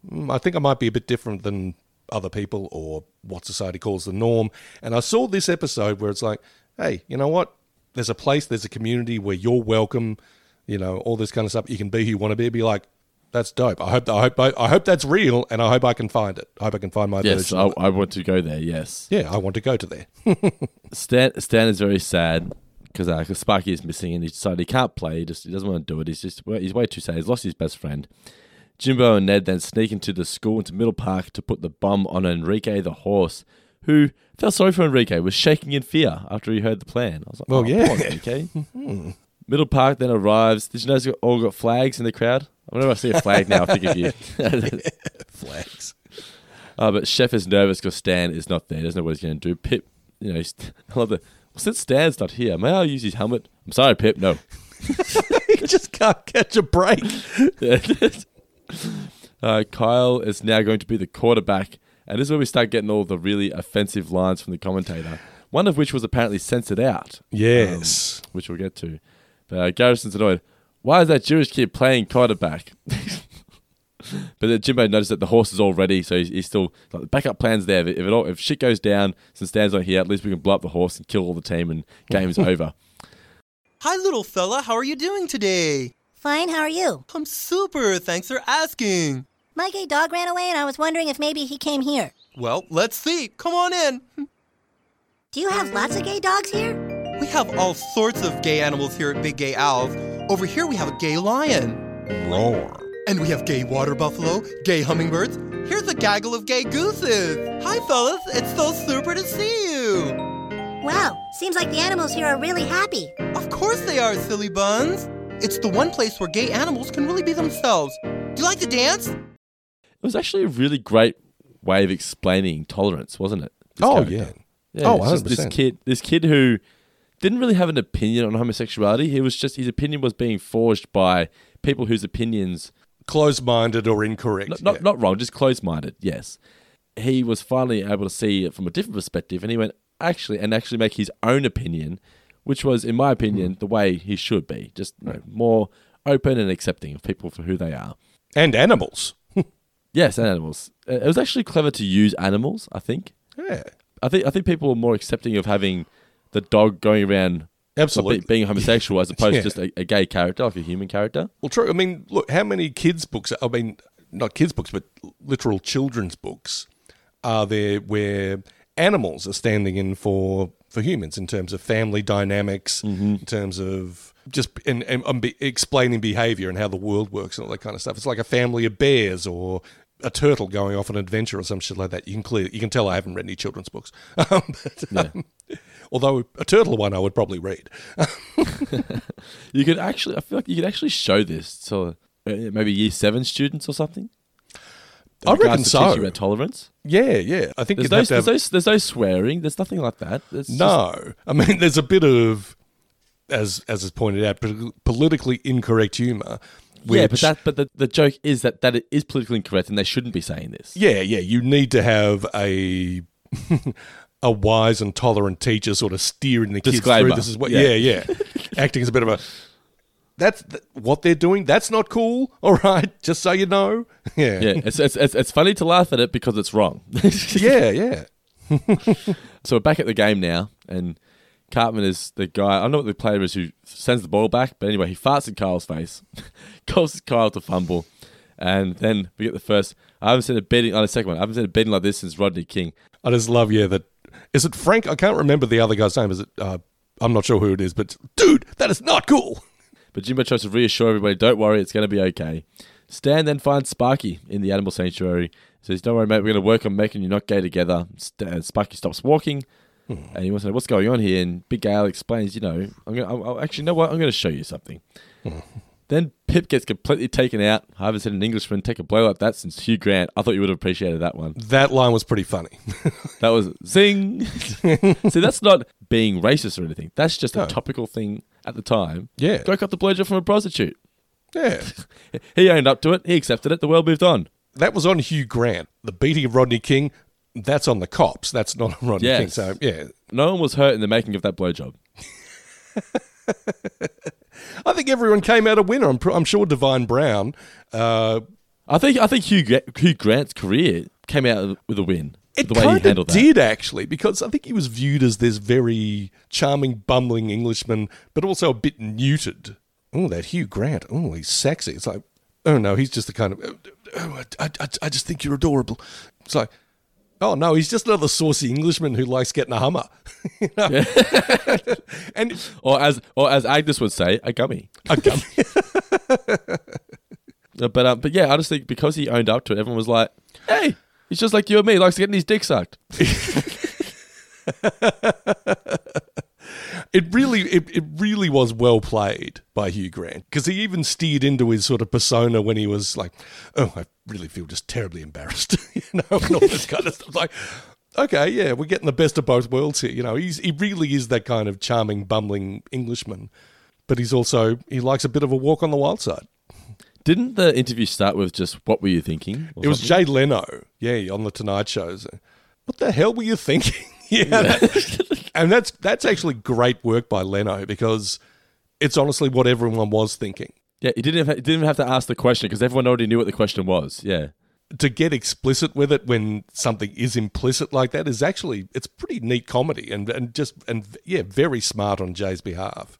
S8: mm, I think I might be a bit different than other people or what society calls the norm. And I saw this episode where it's like, hey, you know what? There's a place, there's a community where you're welcome, you know, all this kind of stuff. You can be who you want to be. Be like, that's dope. I hope, I hope, I, I hope that's real, and I hope I can find it. I hope I can find my
S7: Yes,
S8: version.
S7: I. I want to go there. Yes.
S8: Yeah, I want to go to there.
S7: Stan Stan is very sad because uh, Sparky is missing and he decided he can't play. He just he doesn't want to do it. He's just he's way too sad. He's lost his best friend. Jimbo and Ned then sneak into the school into Middle Park to put the bomb on Enrique the horse, who felt sorry for Enrique, was shaking in fear after he heard the plan. I was like,
S8: Well,
S7: oh,
S8: yeah.
S7: poor Enrique. Middle Park then arrives. Did you notice they all got flags in the crowd? Whenever I see a flag now, I think of you.
S8: Flags.
S7: Uh, but Chef is nervous because Stan is not there. He doesn't know what he's going to do. Pip, you know, he's, I love the. Well, since Stan's not here, may I use his helmet? I'm sorry, Pip. No.
S8: you just can't catch a break.
S7: uh, Kyle is now going to be the quarterback, and this is where we start getting all the really offensive lines from the commentator. One of which was apparently censored out.
S8: Yes.
S7: um, which we'll get to. But uh, Garrison's annoyed. Why is that Jewish kid playing quarterback? but then Jimbo noticed that the horse is all ready, so he's, he's still like the backup plans there. If it all, if shit goes down, since Stan's not here, at least we can blow up the horse and kill all the team, and game's over.
S5: Hi, little fella. How are you doing today?
S1: Fine, how are you?
S5: I'm super. Thanks for asking.
S1: My gay dog ran away and I was wondering if maybe he came here.
S5: Well, let's see. Come on in.
S1: Do you have lots of gay dogs here?
S5: We have all sorts of gay animals here at Big Gay Al's. Over here, we have a gay lion.
S8: Roar.
S5: And we have gay water buffalo, gay hummingbirds. Here's a gaggle of gay gooses. Hi, fellas. It's so super to see you.
S1: Wow, seems like the animals here are really happy.
S5: Of course they are, silly buns. It's the one place where gay animals can really be themselves. Do you like to dance?
S7: It was actually a really great way of explaining tolerance, wasn't it? This
S8: Oh,
S7: character.
S8: yeah.
S7: Yeah,
S8: Oh,
S7: it's just this
S8: 100%.
S7: kid, this kid who didn't really have an opinion on homosexuality. He was just his opinion was being forged by people whose opinions
S8: Closed minded or incorrect.
S7: not not,
S8: yeah.
S7: not wrong, just closed minded. Yes, he was finally able to see it from a different perspective, and he went actually and actually make his own opinion, which was, in my
S8: Hmm.
S7: opinion, the way he should be, just you know, more open and accepting of people for who they are.
S8: And animals.
S7: Yes, and animals. Uh, It was actually clever to use animals. I think.
S8: Yeah.
S7: I think I think people were more accepting of having the dog going around
S8: Absolutely.
S7: be- being homosexual as opposed
S8: Yeah.
S7: to just a, a gay character, like a human character.
S8: Well, true. I mean, look, how many kids' books, I mean, not kids' books, but literal children's books are there where animals are standing in for, for humans in terms of family dynamics, in terms of just and, and, and be, explaining behavior and how the world works and all that kind of stuff. It's like a family of bears or a turtle going off on an adventure or some shit like that. You can clear, you can tell I haven't read any children's books. Um, but, um, although a turtle one I would probably read.
S7: You could actually, I feel like you could actually show this to uh, maybe year seven students or something.
S8: I reckon so.
S7: about tolerance.
S8: Yeah, yeah. I think
S7: There's no,
S8: have have-
S7: there's, no, there's no swearing. There's nothing like that. It's just-
S8: No, I mean, there's a bit of, as as is pointed out, politically incorrect humour.
S7: yeah, but that but the, the joke is that that it is politically incorrect and they shouldn't be saying this.
S8: yeah, yeah, you need to have a a wise and tolerant teacher sort of steering the kids through. This is what,
S7: Yeah.
S8: yeah, yeah, acting as a bit of a. That's th- what they're doing. That's not cool. All right, just so you know. Yeah,
S7: Yeah, it's, it's, it's, it's funny to laugh at it because it's wrong.
S8: yeah, yeah.
S7: So we're back at the game now, and Cartman is the guy. I don't know what the player is who sends the ball back, but anyway, he farts in Kyle's face, causes Kyle to fumble, and then we get the first. I haven't seen a betting on the second one. I haven't seen a betting like this since Rodney King.
S8: I just love, yeah, that. Is it Frank? I can't remember the other guy's name. Is it? Uh, I'm not sure who it is, but dude, that is not cool.
S7: But Jimbo tries to reassure everybody, "Don't worry, it's going to be okay." Stan then finds Sparky in the animal sanctuary. Says, "Don't worry, mate. We're going to work on making you not gay together." St- uh, Sparky stops walking, and he wants to know what's going on here. And Big Al explains, "You know, I'm going. to I'll, actually, you know what? I'm going to show you something." Then Pip gets completely taken out. I haven't seen an Englishman take a blow like that since Hugh Grant. I thought you would have appreciated that one.
S8: That line was pretty funny.
S7: That was zing. See, that's not being racist or anything. That's just
S8: No.
S7: a topical thing at the time.
S8: Yeah.
S7: Go cut the blowjob from a prostitute.
S8: yeah,
S7: He owned up to it. He accepted it. The world moved on.
S8: that was on Hugh Grant. The beating of Rodney King. That's on the cops. That's not on Rodney
S7: Yes.
S8: King. So yeah,
S7: No one was hurt in the making of that blowjob.
S8: I think everyone came out a winner. I'm, pr- I'm sure Divine Brown. Uh,
S7: I think I think Hugh, Hugh Grant's career came out with a win.
S8: it
S7: the way he
S8: kind of
S7: handled that.
S8: did actually, because I think he was viewed as this very charming, bumbling Englishman, but also a bit neutered. Oh, that Hugh Grant. Oh, he's sexy. It's like, oh no, he's just the kind of. Oh, I, I, I just think you're adorable. It's like, oh no, he's just another saucy Englishman who likes getting a Hummer. You know? and
S7: Or as or as Agnes would say, a gummy.
S8: a gum-
S7: Uh, But um, but yeah, I just think because he owned up to it, everyone was like, "Hey, he's just like you and me. He likes getting his dick sucked."
S8: It really it, it really was well played by Hugh Grant because he even steered into his sort of persona when he was like, "Oh, I really feel just terribly embarrassed," you know, and all this kind of stuff. Like, okay, yeah, we're getting the best of both worlds here. You know, he's he really is that kind of charming, bumbling Englishman, but he's also he likes a bit of a walk on the wild side.
S7: Didn't the interview start with just "What were you thinking?"
S8: It was
S7: something?
S8: Jay Leno, yeah, on the Tonight Show. What the hell were you thinking? yeah, and that's that's actually great work by Leno because it's honestly what everyone was thinking.
S7: Yeah, he didn't have, he didn't even have to ask the question because everyone already knew what the question was. Yeah.
S8: To get explicit with it when something is implicit like that is actually it's pretty neat comedy and and just and yeah, very smart on Jay's behalf.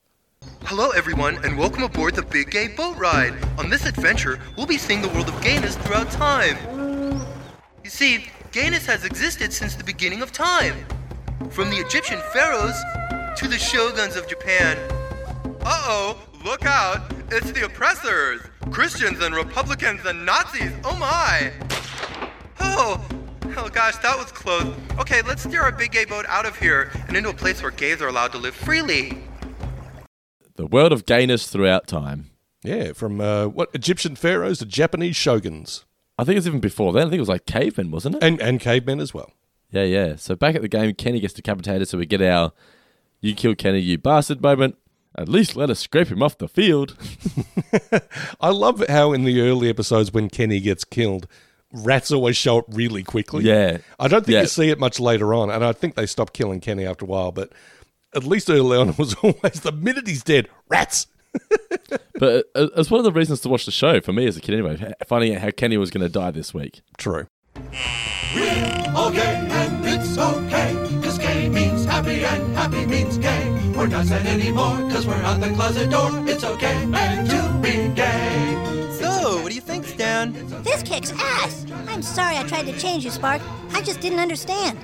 S5: Hello, everyone, and welcome aboard the Big Gay Boat Ride. On this adventure, we'll be seeing the world of gayness throughout time. You see, gayness has existed since the beginning of time. From the Egyptian pharaohs to the shoguns of Japan. Uh oh, look out! It's the oppressors! Christians and Republicans and Nazis! Oh my! Oh, oh gosh, that was close. Okay, let's steer our big gay boat out of here and into a place where gays are allowed to live freely.
S7: The world of gayness throughout time.
S8: Yeah, from uh, what Egyptian pharaohs to Japanese shoguns
S7: I think it was even before then. I think it was like cavemen, wasn't it?
S8: and and cavemen as well.
S7: Yeah, yeah. So back at the game, Kenny gets decapitated, so we get our "You kill Kenny, you bastard" moment. At least let us scrape him off the field.
S8: I love how in the early episodes when Kenny gets killed, rats always show up really quickly.
S7: Yeah.
S8: I don't think
S7: Yeah.
S8: you see it much later on, and I think they stopped killing Kenny after a while. But at least early on, it was always the minute he's dead, rats.
S7: but uh, it's one of the reasons to watch the show for me as a kid, anyway. Finding out how Kenny was going to die this week.
S8: True.
S4: All gay and it's okay. Cause gay means happy and happy means gay. We're not sad anymore cause we're out the closet door. It's okay and to be gay.
S5: So, what do you think, Stan?
S1: This kicks ass. I'm sorry I tried to change you, Spark. I just didn't understand.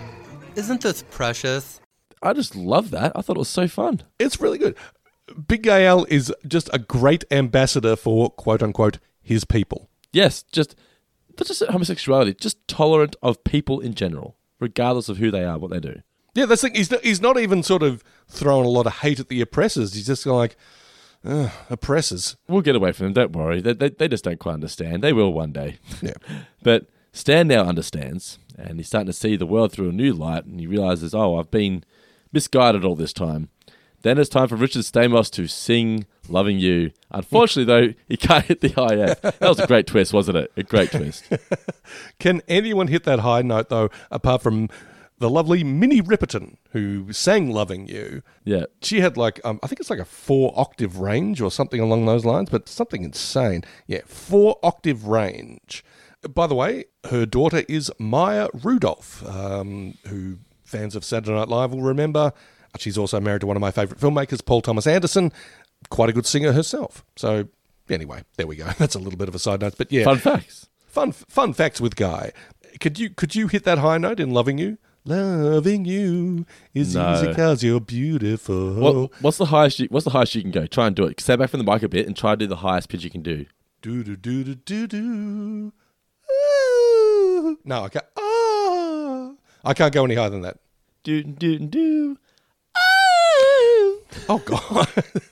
S5: Isn't this precious?
S7: I just love that. I thought it was so fun.
S8: It's really good. Big Gay Al is just a great ambassador for quote unquote his people.
S7: Yes, just not just homosexuality, just tolerant of people in general, regardless of who they are, what they do.
S8: Yeah, that's the thing. He's not, he's not even sort of throwing a lot of hate at the oppressors. He's just like, "Ugh, oppressors.
S7: We'll get away from them. Don't worry. They, they, they just don't quite understand. They will one day.
S8: Yeah.
S7: But Stan now understands, and he's starting to see the world through a new light, and he realizes, oh, I've been misguided all this time. Then it's time for Richard Stamos to sing Loving You. Unfortunately, though, he can't hit the high F. That was a great twist, wasn't it? A great twist.
S8: Can anyone hit that high note though, apart from the lovely Minnie Riperton, who sang "Loving You."
S7: Yeah.
S8: She had like um, I think it's like a four octave range or something along those lines, but something insane. Yeah, four octave range. By the way, her daughter is Maya Rudolph, um, who fans of Saturday Night Live will remember. She's also married to one of my favourite filmmakers, Paul Thomas Anderson. Quite a good singer herself. So anyway, there we go. That's a little bit of a side note, but yeah,
S7: Fun facts.
S8: fun fun facts with Guy. Could you could you hit that high note in loving you? Loving you is
S7: No.
S8: easy cause you're beautiful.
S7: What, what's the highest? You, what's the highest you can go? Try and do it. Step back from the mic a bit and try to do the highest pitch you can do.
S8: Do do do do do do. Ooh. No, I can't. Ah. I can't go any higher than that.
S7: Do do do.
S8: Oh God!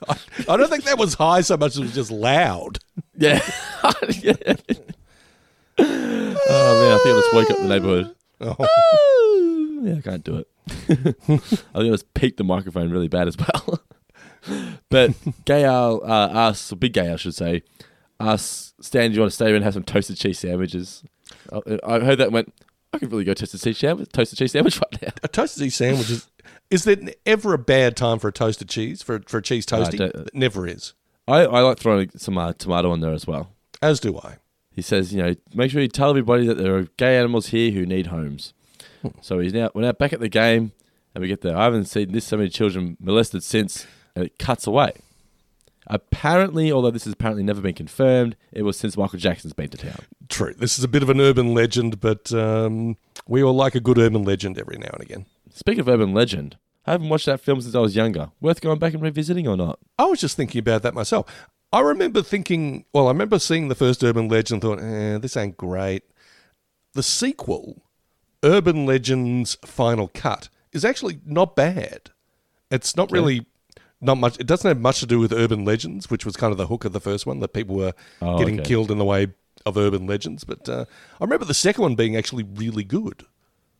S8: I, don't think that was high so much as it was just loud.
S7: Yeah. yeah. Oh man, I think I just woke up the neighborhood.
S8: Oh.
S7: Yeah, I can't do it. I think I just peaked the microphone really bad as well. but Gail, uh, us, or Big I should say, us, Stan, do you want to stay here and have some toasted cheese sandwiches? I, I heard that and went, I could really go toasted cheese sandwich, toasted cheese sandwich right now.
S8: A toasted cheese sandwich is. Is there ever a bad time for a toasted cheese for for a cheese
S7: No,
S8: toasty? It never is.
S7: I, I like throwing some uh, tomato on there as well.
S8: As do I.
S7: He says, you know, make sure you tell everybody that there are gay animals here who need homes. so he's now we're now back at the game, and we get there. I haven't seen this so many children molested since, and it cuts away. Apparently, although this has apparently never been confirmed, it was since Michael Jackson's been to town.
S8: True. This is a bit of an urban legend, but um, we all like a good urban legend every now and again.
S7: Speaking of urban legend, I haven't watched that film since I was younger. Worth going back and revisiting or not?
S8: I was just thinking about that myself. I remember thinking, well, I remember seeing the first Urban Legend and thought, eh, this ain't great. The sequel, Urban Legends Final Cut, is actually not bad. It's not really not much. It doesn't have much to do with Urban Legends, which was kind of the hook of the first one that people were
S7: Oh,
S8: getting
S7: okay.
S8: killed in the way of Urban Legends. But uh, I remember the second one being actually really good.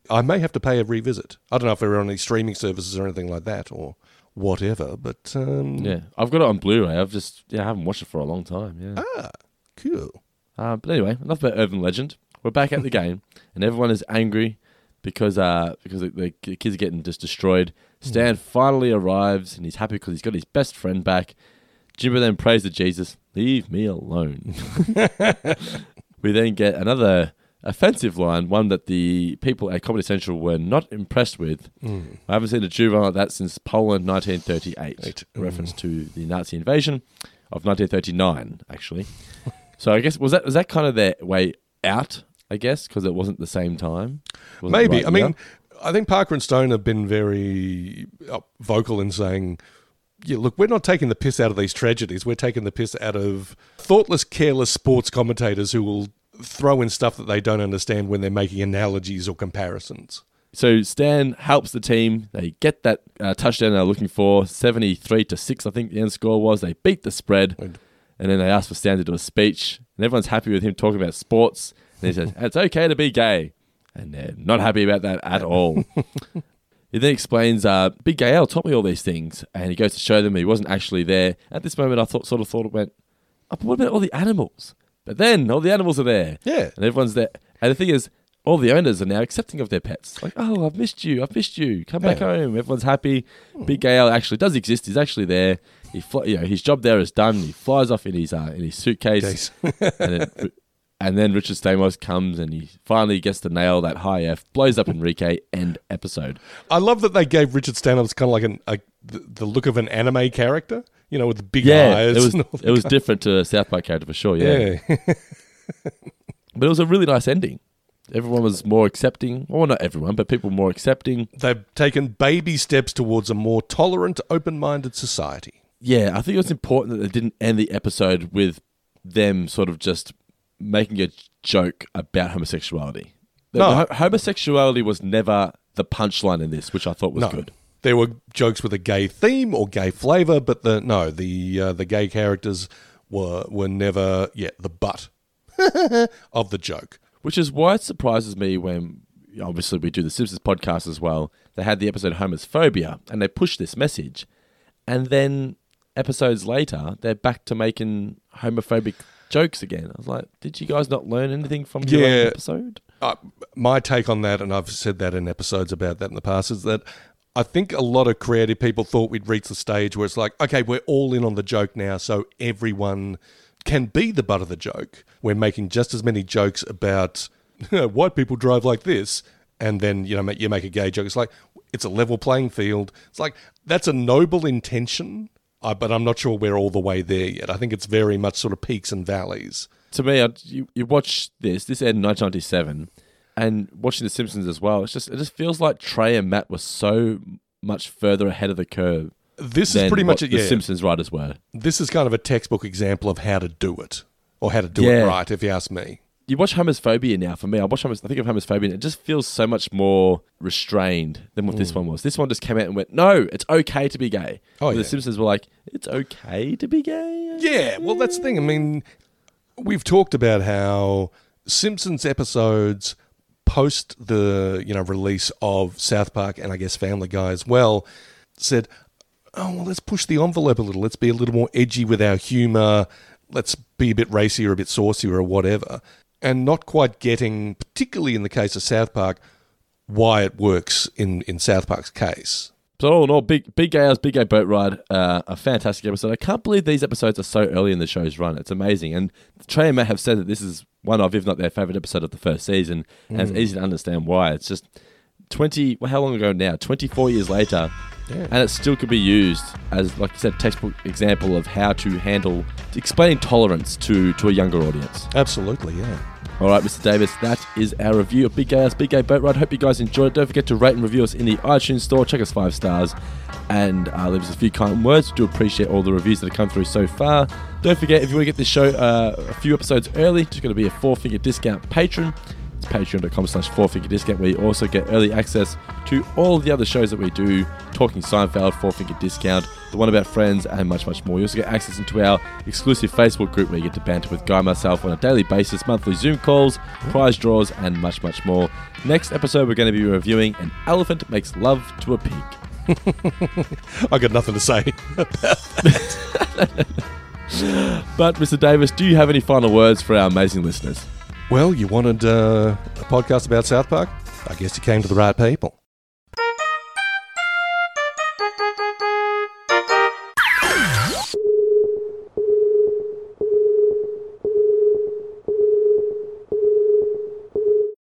S8: I may have to pay a revisit. I don't know if they're on any streaming services or anything like that or whatever. But um,
S7: Yeah, I've got it on Blu-ray. I've just yeah, I haven't watched it for a long time. Yeah.
S8: Ah, cool.
S7: Uh, but anyway, enough about urban legend. We're back at the game, and everyone is angry because uh because the, the kids are getting just destroyed. Stan finally arrives, and he's happy because he's got his best friend back. Jimbo then prays to Jesus, "Leave me alone." we then get another offensive line, one that the people at Comedy Central were not impressed with.
S8: Mm.
S7: I haven't seen a juvenile like that since Poland 1938,
S8: Eight.
S7: a reference to the Nazi invasion of 1939, actually. so I guess was that was that kind of their way out? I guess because it wasn't the same time.
S8: Maybe.
S7: right
S8: I mean. I think Parker and Stone have been very uh, vocal in saying, yeah, look, we're not taking the piss out of these tragedies. We're taking the piss out of thoughtless, careless sports commentators who will throw in stuff that they don't understand when they're making analogies or comparisons.
S7: So Stan helps the team. They get that uh, touchdown they're looking for, seventy-three to six. I think the end score was. They beat the spread, and then they ask for Stan to do a speech, and everyone's happy with him talking about sports. And he says, "It's okay to be gay," and they're not happy about that at all. he then explains, uh, "Big Gay Al taught me all these things," and he goes to show them he wasn't actually there. At this moment, I thought, sort of thought it went, oh, but what about all the animals? But then all the animals are there,
S8: Yeah.
S7: and everyone's there. And the thing is, all the owners are now accepting of their pets. Like, oh, I've missed you. I've missed you. Come back
S8: Yeah.
S7: home. Everyone's happy. Big Gay Al actually does exist. He's actually there. He, fly, you know, his job there is done. He flies off in his uh, in his suitcase, and then and then Richard Stamos comes and he finally gets to nail that high F. Blows up Enrique. End episode.
S8: I love that they gave Richard Stamos kind of like an, a, the, look of an anime character, you know, with the big
S7: Yeah,
S8: eyes.
S7: it was it was different to a South Park character for sure. Yeah,
S8: Yeah.
S7: but it was a really nice ending. Everyone was more accepting. Well, not everyone, but people more accepting.
S8: They've taken baby steps towards a more tolerant, open minded society.
S7: Yeah, I think it was important that they didn't end the episode with them sort of just making a joke about homosexuality.
S8: No.
S7: homosexuality was never the punchline in this, which I thought was
S8: no.
S7: good.
S8: There were jokes with a gay theme or gay flavor, but the no, the uh, the gay characters were were never yeah the butt of the joke.
S7: Which is why it surprises me when, obviously, we do the Simpsons podcast as well. They had the episode Homophobia, and they pushed this message. And then episodes later, they're back to making homophobic jokes again. I was like, did you guys not learn anything from your own
S8: Yeah.
S7: episode?
S8: uh, my take on that, and I've said that in episodes about that in the past, is that I think a lot of creative people thought we'd reach the stage where it's like, okay, we're all in on the joke now, so everyone can be the butt of the joke. We're making just as many jokes about white people drive like this, and then you know you make a gay joke. It's like it's a level playing field. It's like that's a noble intention, uh, but I'm not sure we're all the way there yet. I think it's very much sort of peaks and valleys.
S7: To me, I, you, you watch this. This aired in 1997, and watching The Simpsons as well. It's just it just feels like Trey and Matt were so much further ahead of the curve.
S8: This is pretty much it,
S7: The
S8: yeah.
S7: Simpsons writers were.
S8: This is kind of a textbook example of how to do it, or how to do
S7: Yeah.
S8: it right, if you ask me.
S7: You watch Homophobia now. For me, I watch Homer's. I think of Homophobia. And it just feels so much more restrained than what this
S8: Mm.
S7: one was. This one just came out and went, "No, it's okay to be gay."
S8: Oh, yeah.
S7: The Simpsons were like, "It's okay to be gay."
S8: Yeah, well, that's the thing. I mean, we've talked about how Simpsons episodes post the you know release of South Park and I guess Family Guy as well said, "Oh, well, let's push the envelope a little. Let's be a little more edgy with our humor. Let's be a bit racy or a bit saucy or whatever." And not quite getting, particularly in the case of South Park, why it works in in South Park's case.
S7: So all in all, big big gay Al's, big gay boat ride, uh, a fantastic episode. I can't believe these episodes are so early in the show's run. It's amazing. And Trey and Matt have said that this is one of, if not their favorite episode of the first season, and it's
S8: Mm.
S7: easy to understand why. It's just twenty. Well, how long ago now? Twenty four years later,
S8: Yeah.
S7: and it still could be used as, like you said, a textbook example of how to handle explaining tolerance to to a younger audience.
S8: Absolutely, yeah.
S7: All right, Mr. Davis, that is our review of Big Gay Al's, Big Gay Boat Ride. Hope you guys enjoyed it. Don't forget to rate and review us in the iTunes store. Check us five stars and uh, leave us a few kind words. We do appreciate all the reviews that have come through so far. Don't forget, if you want to get this show uh, a few episodes early, just going to be a four finger discount patron. It's patreon.com slash four finger discount, where you also get early access to all of the other shows that we do Talking Seinfeld, four finger discount, the one about friends, and much, much more. You also get access into our exclusive Facebook group where you get to banter with Guy and myself on a daily basis, monthly Zoom calls, prize draws, and much, much more. Next episode, we're going to be reviewing An Elephant Makes Love to a Pig.
S8: I got nothing to say about that.
S7: But, Mr. Davis, do you have any final words for our amazing listeners?
S8: Well, you wanted uh, a podcast about South Park? I guess you came to the right people.